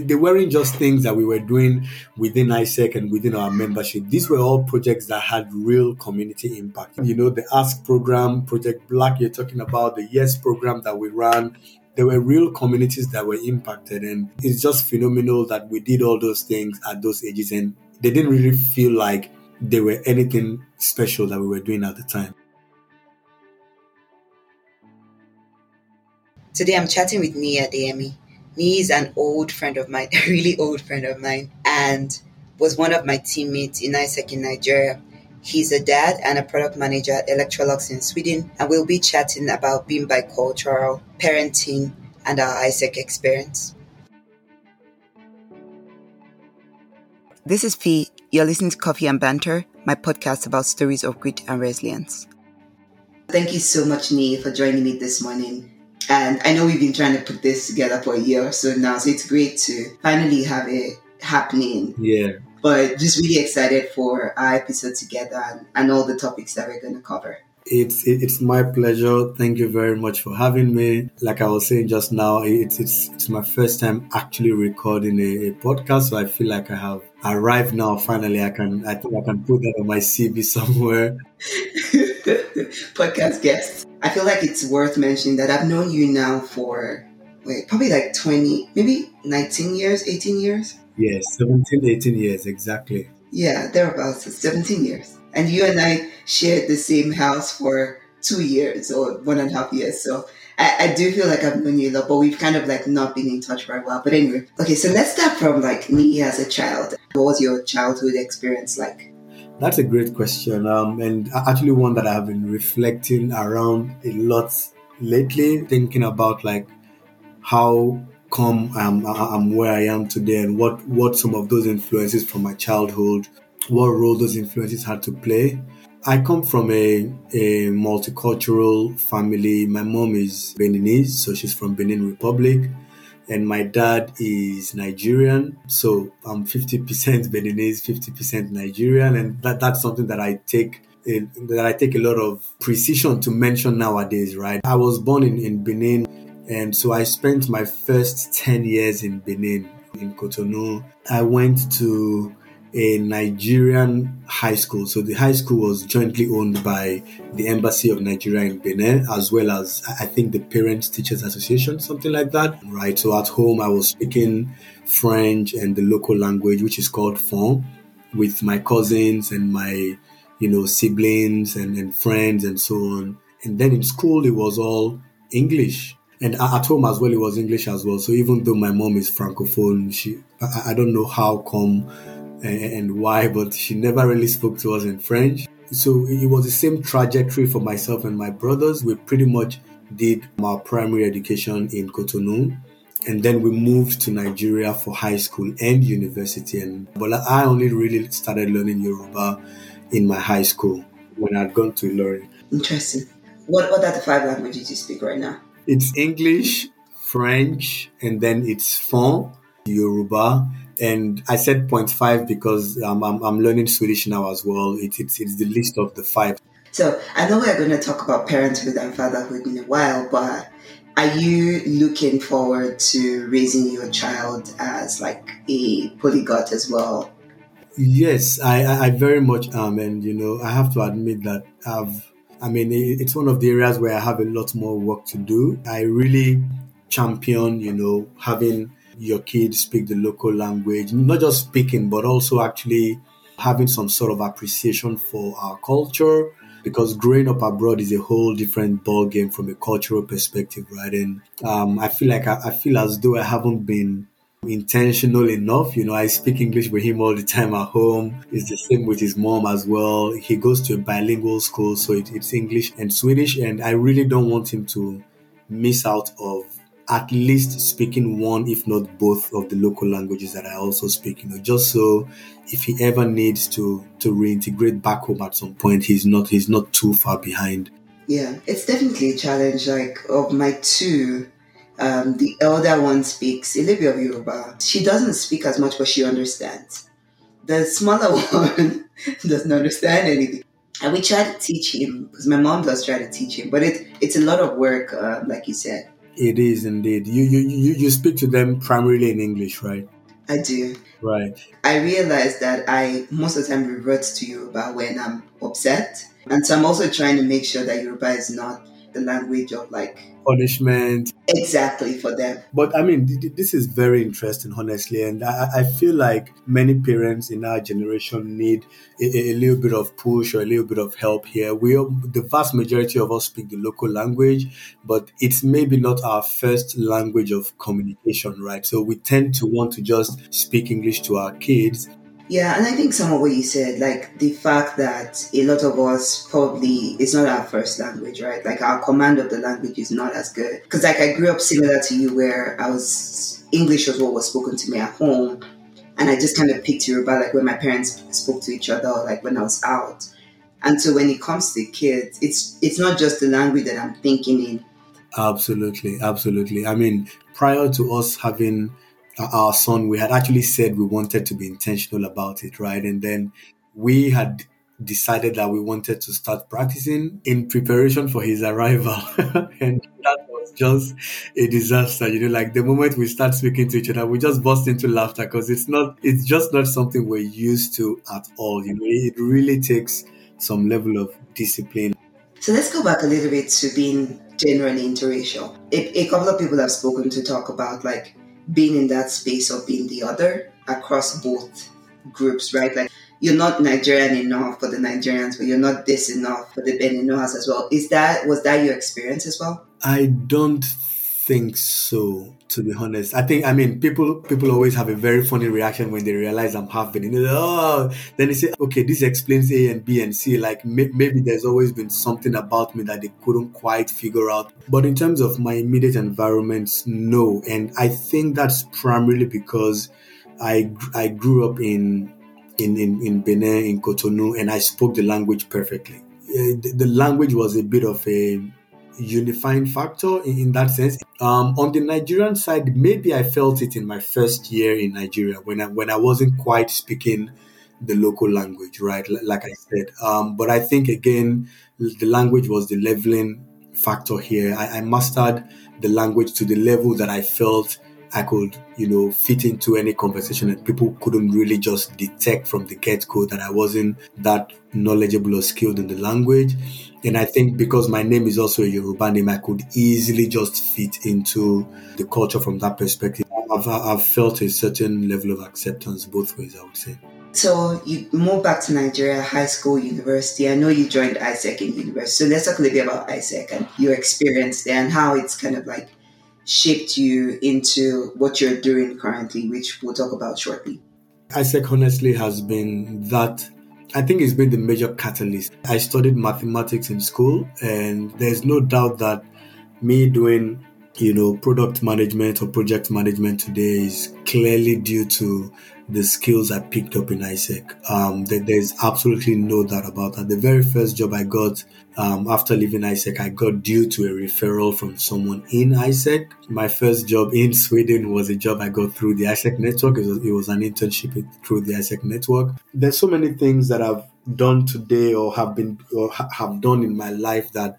they, weren't just things that we were doing within AIESEC and within our membership. These were all projects that had real community impact. You know, the Ask program, Project Black, you're talking about, the Yes program that we ran. There were real communities that were impacted, and it's just phenomenal that we did all those things at those ages, and they didn't really feel like they were anything special that we were doing at the time. Today I'm chatting with Niyi Adeyemi. Niyi is an old friend of mine, a really old friend of mine, and was one of my teammates in AIESEC in Nigeria. He's a dad and a product manager at Electrolux in Sweden, and we'll be chatting about being bicultural, parenting, and our AIESEC experience. This is P. You're listening to Coffee and Banter, my podcast about stories of grit and resilience. Thank you so much, Niyi, for joining me this morning. And I know we've been trying to put this together for a year or so now, so it's great to finally have it happening. Yeah. But just really excited for our episode together and, and all the topics that we're going to cover. It's it's my pleasure. Thank you very much for having me. Like I was saying just now, it's it's it's my first time actually recording a, a podcast, so I feel like I have arrived now. Finally, I can I think I can put that on my CV somewhere. podcast guest. I feel like it's worth mentioning that I've known you now for wait, probably like 20, maybe 19 years, 18 years. Yes, 17, 18 years, exactly. Yeah, thereabouts, 17 years. And you and I shared the same house for two years or one and a half years. So I, I do feel like I've known you a lot, but we've kind of like not been in touch for a while. But anyway, okay, so let's start from like me as a child. What was your childhood experience like? That's a great question, um, and actually one that I've been reflecting around a lot lately, thinking about like how come I'm, I'm where I am today, and what what some of those influences from my childhood, what role those influences had to play. I come from a, a multicultural family. My mom is Beninese, so she's from Benin Republic and my dad is Nigerian. So I'm 50% Beninese, 50% Nigerian. And that, that's something that I take that I take a lot of precision to mention nowadays, right? I was born in, in Benin and so I spent my first 10 years in Benin, in Cotonou. I went to a Nigerian high school. So the high school was jointly owned by the Embassy of Nigeria in Benin, as well as I think the Parents Teachers Association, something like that. Right. So at home, I was speaking French and the local language, which is called Fon, with my cousins and my, you know, siblings and, and friends and so on. And then in school, it was all English and at home as well it was english as well so even though my mom is francophone she i, I don't know how come and why, but she never really spoke to us in French. So it was the same trajectory for myself and my brothers. We pretty much did our primary education in Cotonou and then we moved to Nigeria for high school and university. And but I only really started learning Yoruba in my high school when I'd gone to Ilorin. Interesting. What what are the five languages you speak right now? It's English, French, and then it's Fon, Yoruba, and I said 0.5 because um, I'm, I'm learning Swedish now as well. It, it's, it's the list of the five. So I know we're going to talk about parenthood and fatherhood in a while, but are you looking forward to raising your child as like a polyglot as well? Yes, I, I very much am. And, you know, I have to admit that I've, I mean, it's one of the areas where I have a lot more work to do. I really champion, you know, having your kids speak the local language, not just speaking, but also actually having some sort of appreciation for our culture. Because growing up abroad is a whole different ball game from a cultural perspective, right? And um, I feel like I, I feel as though I haven't been intentional enough. You know, I speak English with him all the time at home. It's the same with his mom as well. He goes to a bilingual school, so it, it's English and Swedish. And I really don't want him to miss out of at least speaking one, if not both, of the local languages that I also speak. You know, just so if he ever needs to to reintegrate back home at some point, he's not he's not too far behind. Yeah, it's definitely a challenge. Like of my two, um, the elder one speaks a little bit of Yoruba. She doesn't speak as much, but she understands. The smaller one doesn't understand anything. And we try to teach him because my mom does try to teach him, but it it's a lot of work, uh, like you said It is indeed. You you you, you speak to them primarily in English, right? I do. Right. I realize that I most of the time revert to Yoruba when I'm upset. And so I'm also trying to make sure that Yoruba is not the language of like punishment. Exactly for them. But I mean, this is very interesting, honestly. And I, I feel like many parents in our generation need a, a, little bit of push or a little bit of help here. We are, the vast majority of us speak the local language, but it's maybe not our first language of communication, right? So we tend to want to just speak English to our kids yeah, and I think some of what you said, like the fact that a lot of us probably it's not our first language, right? Like our command of the language is not as good. Because like I grew up similar to you, where I was English was what was spoken to me at home, and I just kind of picked Yoruba like when my parents spoke to each other, like when I was out. And so when it comes to kids, it's it's not just the language that I'm thinking in. Absolutely, absolutely. I mean, prior to us having our son, we had actually said we wanted to be intentional about it, right? And then we had decided that we wanted to start practicing in preparation for his arrival. and that was just a disaster. You know, like the moment we start speaking to each other, we just burst into laughter because it's not, it's just not something we're used to at all. You know, it really takes some level of discipline. So let's go back a little bit to being generally interracial. A, a couple of people have spoken to talk about like being in that space of being the other across both groups, right? Like you're not Nigerian enough for the Nigerians, but you're not this enough for the Beninois as well. Is that was that your experience as well? I don't think so, to be honest. I think, I mean, people people always have a very funny reaction when they realize I'm half Benin. Oh, then they say, okay, this explains A and B and C. Like may- maybe there's always been something about me that they couldn't quite figure out. But in terms of my immediate environment, no. And I think that's primarily because I I grew up in in, in, in Benin, in Cotonou, and I spoke the language perfectly. Uh, the, the language was a bit of a unifying factor in, in that sense. Um, on the Nigerian side, maybe I felt it in my first year in Nigeria when I when I wasn't quite speaking the local language, right? L- like I said, um, but I think again, the language was the leveling factor here. I, I mastered the language to the level that I felt I could, you know, fit into any conversation and people couldn't really just detect from the get go that I wasn't that knowledgeable or skilled in the language. And I think because my name is also a Yoruba name, I could easily just fit into the culture from that perspective. I've, I've felt a certain level of acceptance both ways, I would say. So you moved back to Nigeria, high school, university. I know you joined AIESEC in university. So let's talk a little bit about AIESEC and your experience there and how it's kind of like shaped you into what you're doing currently, which we'll talk about shortly. AIESEC honestly has been that I think it's been the major catalyst. I studied mathematics in school, and there's no doubt that me doing, you know, product management or project management today is clearly due to the skills I picked up in AIESEC. Um, there's absolutely no doubt about that. The very first job I got um, after leaving AIESEC, I got due to a referral from someone in AIESEC. My first job in Sweden was a job I got through the AIESEC network. It was, it was an internship through the AIESEC network. There's so many things that I've done today or have been or ha- have done in my life that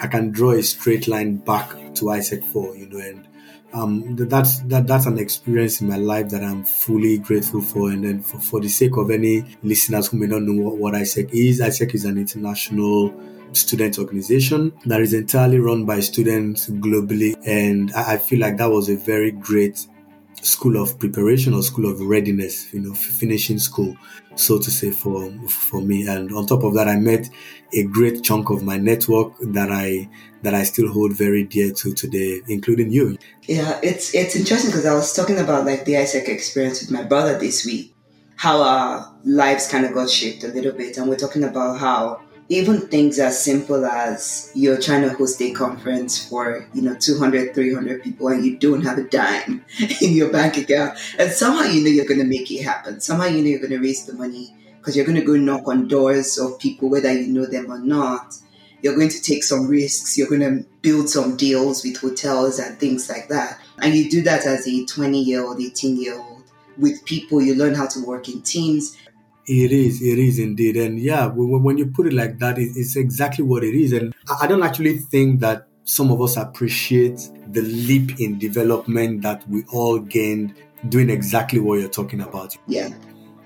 I can draw a straight line back to AIESEC for, you know, and um, that's that that's an experience in my life that I'm fully grateful for. And then for, for the sake of any listeners who may not know what, what AIESEC is, AIESEC is an international student organization that is entirely run by students globally. And I, I feel like that was a very great school of preparation or school of readiness, you know, finishing school, so to say, for for me. And on top of that, I met a great chunk of my network that I that I still hold very dear to today, including you. Yeah, it's it's interesting because I was talking about like the AIESEC experience with my brother this week, how our lives kind of got shaped a little bit, and we're talking about how even things as simple as you're trying to host a conference for you know 200 300 people and you don't have a dime in your bank account and somehow you know you're going to make it happen. Somehow you know you're going to raise the money because you're going to go knock on doors of people whether you know them or not. You're going to take some risks. You're going to build some deals with hotels and things like that. And you do that as a 20 year old 18 year old with people. You learn how to work in teams it is, it is indeed. And yeah, when you put it like that, it's exactly what it is. And I don't actually think that some of us appreciate the leap in development that we all gained doing exactly what you're talking about. Yeah.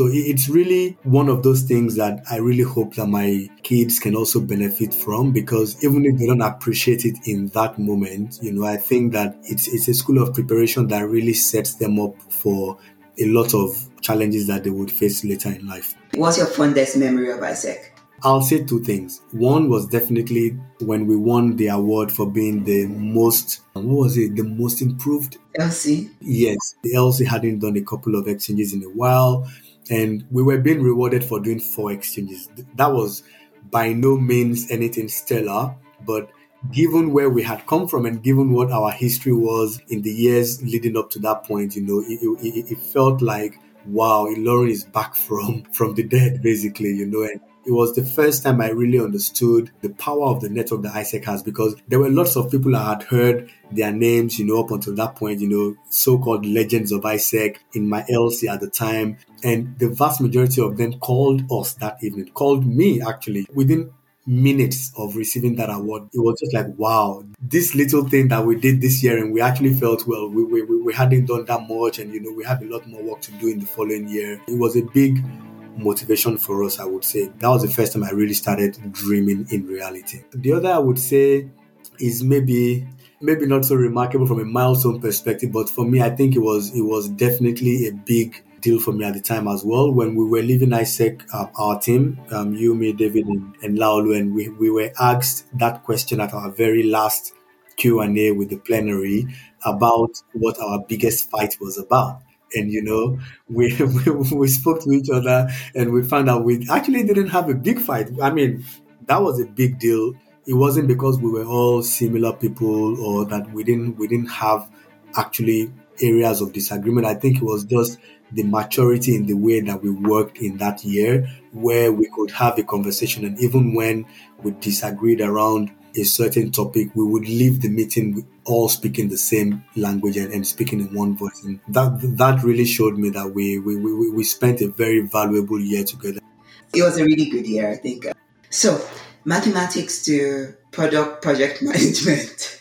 So it's really one of those things that I really hope that my kids can also benefit from because even if they don't appreciate it in that moment, you know, I think that it's it's a school of preparation that really sets them up for a lot of challenges that they would face later in life. What's your fondest memory of AIESEC? I'll say two things. One was definitely when we won the award for being the most, what was it, the most improved? LC? Yes. The LC hadn't done a couple of exchanges in a while and we were being rewarded for doing four exchanges. That was by no means anything stellar, but given where we had come from and given what our history was in the years leading up to that point, you know, it, it, it felt like wow, Ilorin is back from from the dead, basically, you know, and it was the first time I really understood the power of the network that AIESEC has because there were lots of people I had heard their names, you know, up until that point, you know, so-called legends of AIESEC in my LC at the time. And the vast majority of them called us that evening, called me actually within minutes of receiving that award. It was just like, wow, this little thing that we did this year and we actually felt, well, we, we, we hadn't done that much and, you know, we have a lot more work to do in the following year. It was a big motivation for us, I would say. That was the first time I really started dreaming in reality. The other I would say is maybe maybe not so remarkable from a milestone perspective, but for me I think it was it was definitely a big deal for me at the time as well. When we were leaving AIESEC, uh, our team, um, you, me, David, and, and Laolu, and we, we were asked that question at our very last Q&A with the plenary about what our biggest fight was about. And you know we, we, we spoke to each other and we found out we actually didn't have a big fight. I mean that was a big deal. It wasn't because we were all similar people or that we didn't we didn't have actually areas of disagreement. I think it was just the maturity in the way that we worked in that year where we could have a conversation and even when we disagreed around a certain topic, we would leave the meeting all speaking the same language and, and, speaking in one voice. And that that really showed me that we, we, we, we spent a very valuable year together. It was a really good year, I think. So, mathematics to product project management.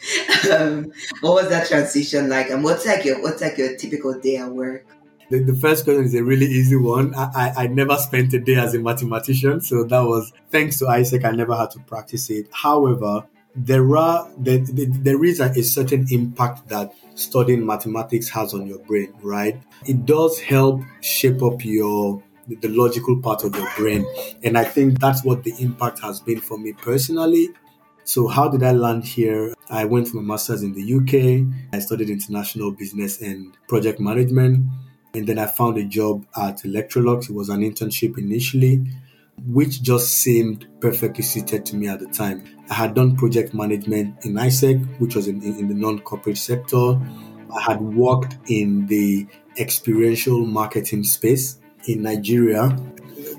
um, what was that transition like? And what's like your what's like your typical day at work? The, the first question is a really easy one. I, I, I never spent a day as a mathematician, so that was thanks to AIESEC, I never had to practice it. However, there are there, there is a, a certain impact that studying mathematics has on your brain, right? It does help shape up your the logical part of your brain, and I think that's what the impact has been for me personally. So, how did I land here? I went for my master's in the UK. I studied international business and project management. And then I found a job at Electrolux. It was an internship initially, which just seemed perfectly suited to me at the time. I had done project management in AIESEC, which was in, in the non corporate sector. I had worked in the experiential marketing space in Nigeria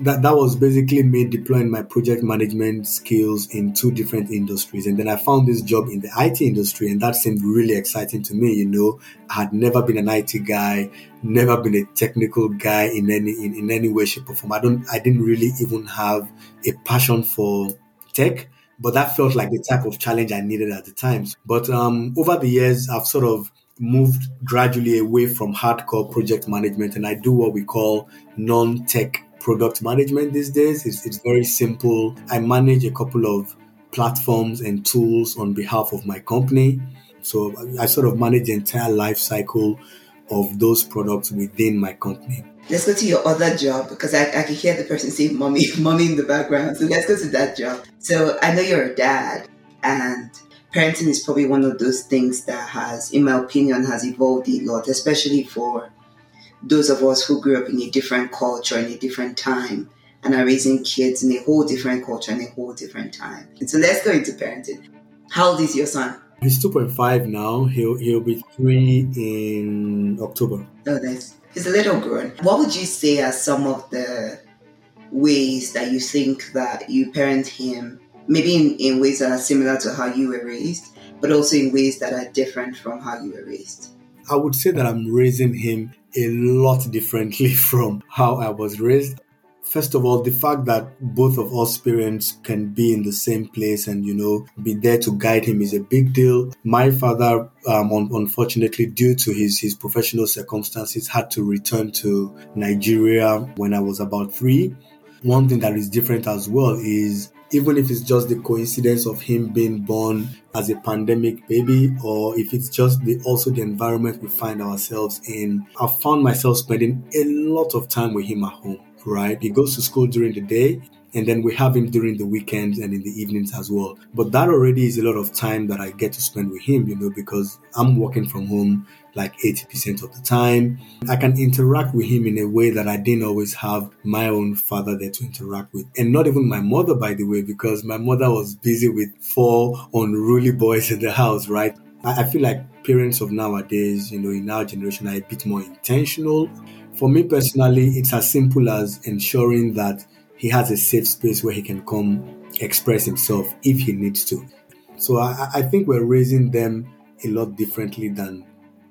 that, that was basically me deploying my project management skills in two different industries. And then I found this job in the IT industry, and that seemed really exciting to me. You know, I had never been an IT guy, never been a technical guy in any in, in any way, shape, or form. I don't I didn't really even have a passion for tech. But that felt like the type of challenge I needed at the time. But um, over the years, I've sort of moved gradually away from hardcore project management and I do what we call non tech product management these days. It's, it's very simple. I manage a couple of platforms and tools on behalf of my company. So I sort of manage the entire life cycle of those products within my company. Let's go to your other job because I, I can hear the person saying mommy, mommy in the background. So let's go to that job. So I know you're a dad and parenting is probably one of those things that has, in my opinion, has evolved a lot, especially for those of us who grew up in a different culture in a different time and are raising kids in a whole different culture and a whole different time. And so let's go into parenting. How old is your son? He's 2.5 now. He'll, he'll be three in October. Oh, nice. He's a little grown. What would you say are some of the ways that you think that you parent him? Maybe in, in ways that are similar to how you were raised, but also in ways that are different from how you were raised. I would say that I'm raising him a lot differently from how I was raised. first of all, the fact that both of us parents can be in the same place and, you know, be there to guide him is a big deal. My father, um, un- unfortunately, due to his, his professional circumstances, had to return to Nigeria when I was about three. One thing that is different as well is even if it's just the coincidence of him being born as a pandemic baby or if it's just the also the environment we find ourselves in i found myself spending a lot of time with him at home right? He goes to school during the day and then we have him during the weekends and in the evenings as well but that already is a lot of time that i get to spend with him you know because i'm working from home like 80% of the time. I can interact with him in a way that I didn't always have my own father there to interact with. And not even my mother, by the way, because my mother was busy with four unruly boys in the house, right? I, feel like parents of nowadays, you know, in our generation are a bit more intentional. For me personally, it's as simple as ensuring that he has a safe space where he can come express himself if he needs to. So I, I think we're raising them a lot differently than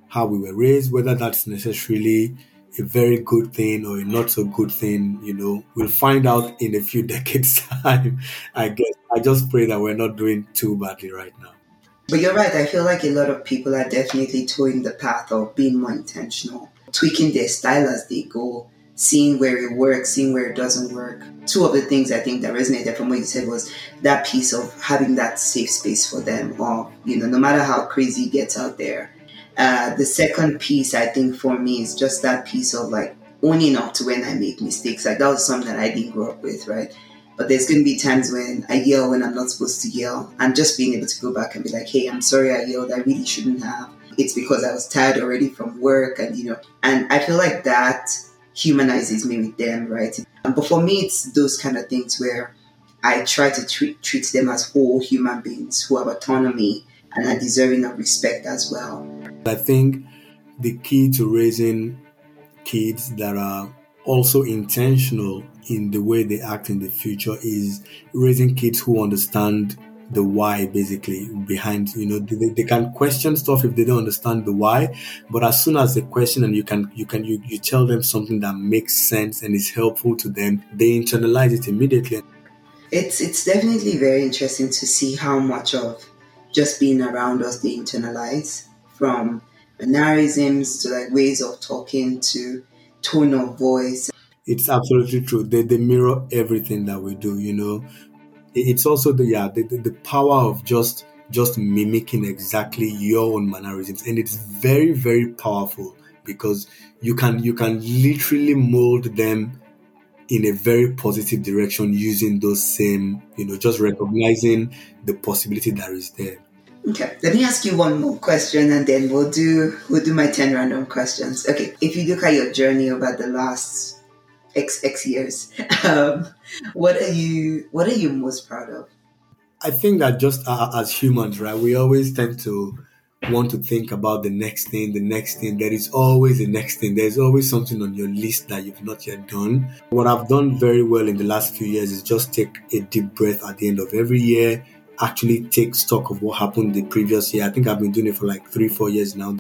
how we were raised, whether that's necessarily a very good thing or a not so good thing, you know, we'll find out in a few decades' time. I guess I just pray that we're not doing too badly right now. But you're right. I feel like a lot of people are definitely toeing the path of being more intentional, tweaking their style as they go, seeing where it works, seeing where it doesn't work. Two of the things I think that resonated from what you said was that piece of having that safe space for them, or, you know, no matter how crazy gets out there, uh, the second piece, I think, for me is just that piece of like owning up to when I make mistakes. Like that was something that I didn't grow up with, right? But there's going to be times when I yell when I'm not supposed to yell, and just being able to go back and be like, "Hey, I'm sorry I yelled. I really shouldn't have. It's because I was tired already from work, and you know." And I feel like that humanizes me with them, right? But for me, it's those kind of things where I try to treat treat them as whole human beings who have autonomy and are deserving of respect as well. I think the key to raising kids that are also intentional in the way they act in the future is raising kids who understand the why basically behind you know they, they can question stuff if they don't understand the why but as soon as they question and you can you can you, you tell them something that makes sense and is helpful to them they internalize it immediately it's it's definitely very interesting to see how much of just being around us they internalize from mannerisms to like ways of talking to tone of voice. It's absolutely true. They, they mirror everything that we do, you know. It's also the yeah, the, the, the power of just just mimicking exactly your own mannerisms. And it's very, very powerful because you can you can literally mold them in a very positive direction using those same, you know, just recognizing the possibility that is there. Okay, let me ask you one more question, and then we'll do we'll do my ten random questions. Okay, if you look at your journey over the last X X years, um, what are you what are you most proud of? I think that just uh, as humans, right, we always tend to want to think about the next thing, the next thing. There is always the next thing. There's always something on your list that you've not yet done. What I've done very well in the last few years is just take a deep breath at the end of every year actually take stock of what happened the previous year. I think I've been doing it for like three, four years now.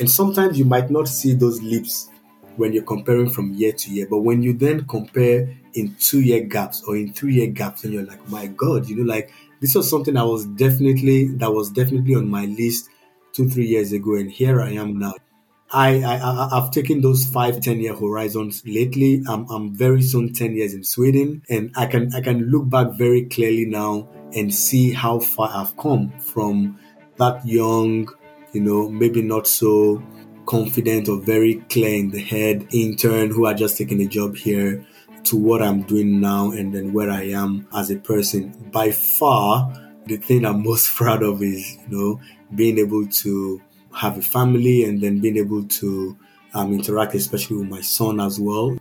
And sometimes you might not see those leaps when you're comparing from year to year. But when you then compare in two year gaps or in three year gaps, and you're like, my God, you know, like this was something I was definitely that was definitely on my list two, three years ago, and here I am now. I, I I've taken those five, ten year horizons lately. I'm I'm very soon ten years in Sweden, and I can I can look back very clearly now and see how far I've come from that young, you know, maybe not so confident or very clear in the head intern who are just taking a job here to what I'm doing now and then where I am as a person. By far, the thing I'm most proud of is, you know, being able to have a family and then being able to um, interact, especially with my son as well.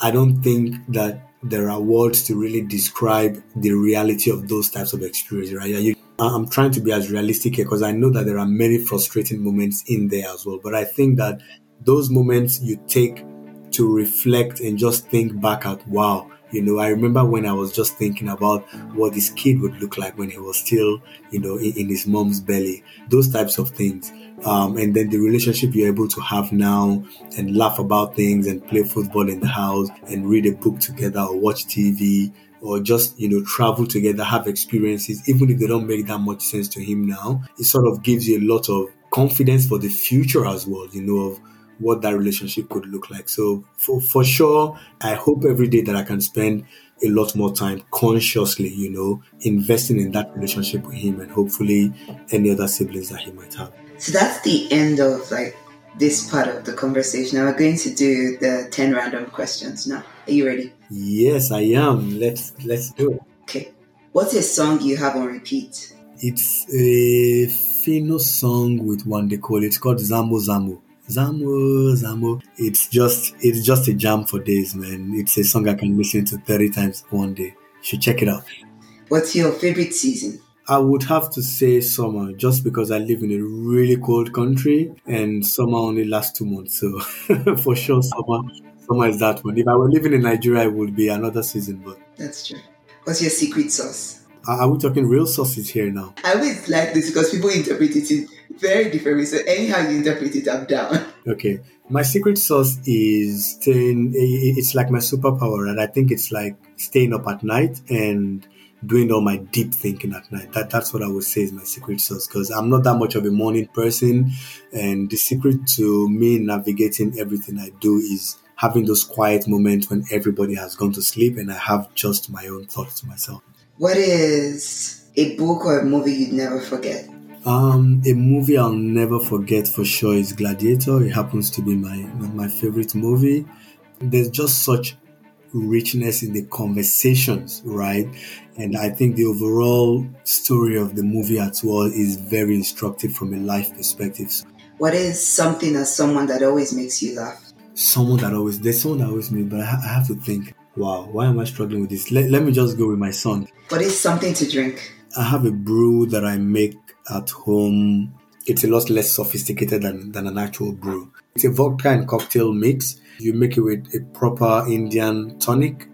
I don't think that there are words to really describe the reality of those types of experiences, right? You, I'm trying to be as realistic here because I know that there are many frustrating moments in there as well. But I think that those moments you take to reflect and just think back at, wow, You know, I remember when I was just thinking about what this kid would look like when he was still, you know, in, in his mom's belly. Those types of things. Um, and then the relationship you're able to have now and laugh about things and play football in the house and read a book together or watch TV or just you know travel together have experiences even if they don't make that much sense to him now it sort of gives you a lot of confidence for the future as well you know of what that relationship could look like. So for, for sure i hope every day that i can spend a lot more time consciously you know investing in that relationship with him and hopefully any other siblings that he might have. So that's the end of like this part of the conversation now we're going to do the 10 random questions now are you ready Yes, I am. Let's let's do it. Okay. What's a song you have on repeat? It's a Phyno song with one they call it. it's called Zambo Zambo. Zambo Zambo. It's just it's just a jam for days, man. It's a song I can listen to 30 times one day. You should check it out. What's your favorite season? I would have to say summer, just because I live in a really cold country and summer only lasts two months. So for sure, summer summer is that one. If I were living in Nigeria, it would be another season. But that's true. What's your secret sauce? Are we talking real sauces here now? I always like this because people interpret it in very different ways. So anyhow you interpret it, I'm down. Okay, my secret sauce is staying. It's like my superpower, and I think it's like staying up at night and doing all my deep thinking at night. That that's what I would say is my secret sauce because I'm not that much of a morning person, and the secret to me navigating everything I do is having those quiet moments when everybody has gone to sleep and I have just my own thoughts to myself. What is a book or a movie you'd never forget? Um, a movie I'll never forget for sure is Gladiator. It happens to be my my favorite movie. There's just such richness in the conversations, right? And I think the overall story of the movie as well is very instructive from a life perspective. What is something as someone that always makes you laugh? someone that always there's someone that always me, but I, I, have to think. Wow, why am I struggling with this? Let, let me just go with my son. What is something to drink? I have a brew that I make at home. It's a lot less sophisticated than, than an actual brew. It's a vodka and cocktail mix. You make it with a proper Indian tonic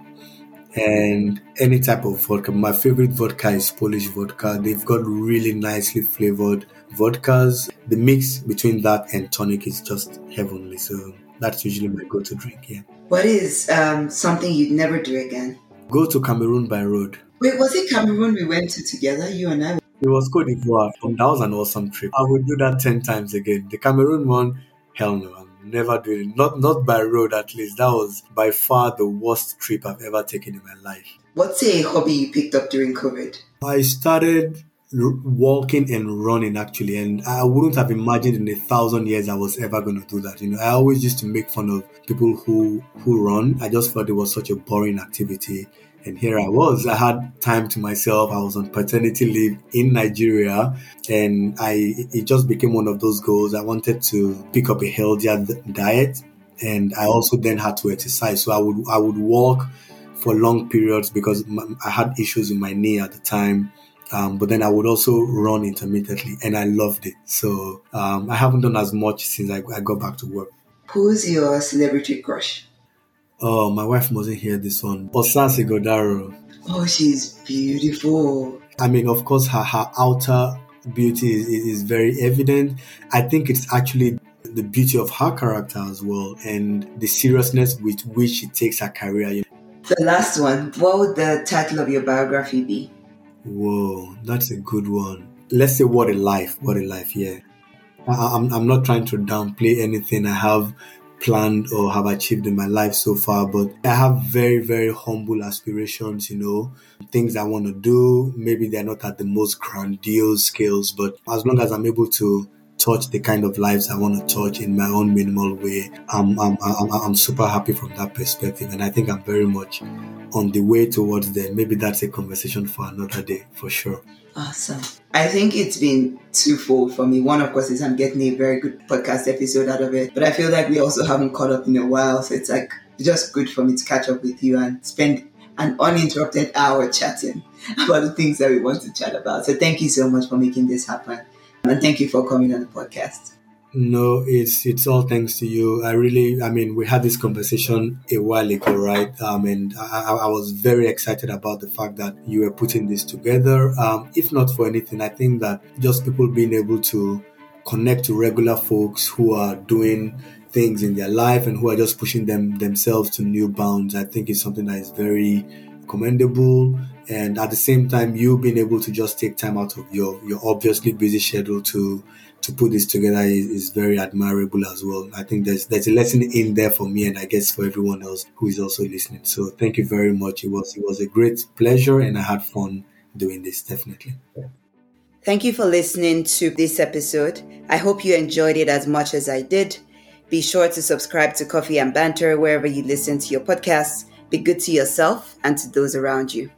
and any type of vodka. My favorite vodka is Polish vodka. They've got really nicely flavored vodkas. The mix between that and tonic is just heavenly. So that's usually my go-to drink. Yeah. What is um, something you'd never do again? Go to Cameroon by road. Wait, was it Cameroon we went to together, you and I? It was Cote d'Ivoire. That was an awesome trip. I would do that ten times again. The Cameroon one, hell no, never doing it. Not not by road at least. That was by far the worst trip I've ever taken in my life. What's a hobby you picked up during COVID? I started walking and running actually and i wouldn't have imagined in a thousand years i was ever going to do that you know i always used to make fun of people who who run i just thought it was such a boring activity and here i was. I had time to myself. I was on paternity leave in nigeria. And i it just became one of those goals. I wanted to pick up a healthier diet. And i also then had to exercise. So i would i would walk for long periods because i had issues with my knee at the time. Um, but then I would also run intermittently and I loved it. So um, I haven't done as much since I, I got back to work. Who's your celebrity crush? Oh, my wife mustn't hear this one. Osas Ighodaro. Oh, she's beautiful. I mean, of course, her, her outer beauty is, is very evident. I think it's actually the beauty of her character as well and the seriousness with which she takes her career. The last one. What would the title of your biography be? Whoa, that's a good one. Let's say what a life, what a life, yeah. I, I'm, I'm not trying to downplay anything I have planned or have achieved in my life so far, but I have very, very humble aspirations, you know, things I want to do. Maybe they're not at the most grandiose scales, but as long as I'm able to touch the kind of lives I want to touch in my own minimal way, I'm, I'm, I'm, I'm super happy from that perspective. And I think I'm very much on the way towards there. Maybe that's a conversation for another day, for sure. Awesome. I think it's been twofold for me. One, of course, is I'm getting a very good podcast episode out of it, but I feel like we also haven't caught up in a while. So it's like just good for me to catch up with you and spend an uninterrupted hour chatting about the things that we want to chat about. So thank you so much for making this happen. And thank you for coming on the podcast. No, it's it's all thanks to you. I really, I mean, we had this conversation a while ago, right? Um, and I, I was very excited about the fact that you were putting this together. Um, if not for anything, I think that just people being able to connect to regular folks who are doing things in their life and who are just pushing them themselves to new bounds, I think is something that is very commendable. And at the same time, you being able to just take time out of your your obviously busy schedule to to put this together is, is, very admirable as well. I think there's there's a lesson in there for me and I guess for everyone else who is also listening. So thank you very much. It was it was a great pleasure and I had fun doing this definitely. Thank you for listening to this episode. I hope you enjoyed it as much as I did. Be sure to subscribe to Coffee and Banter wherever you listen to your podcasts. Be good to yourself and to those around you.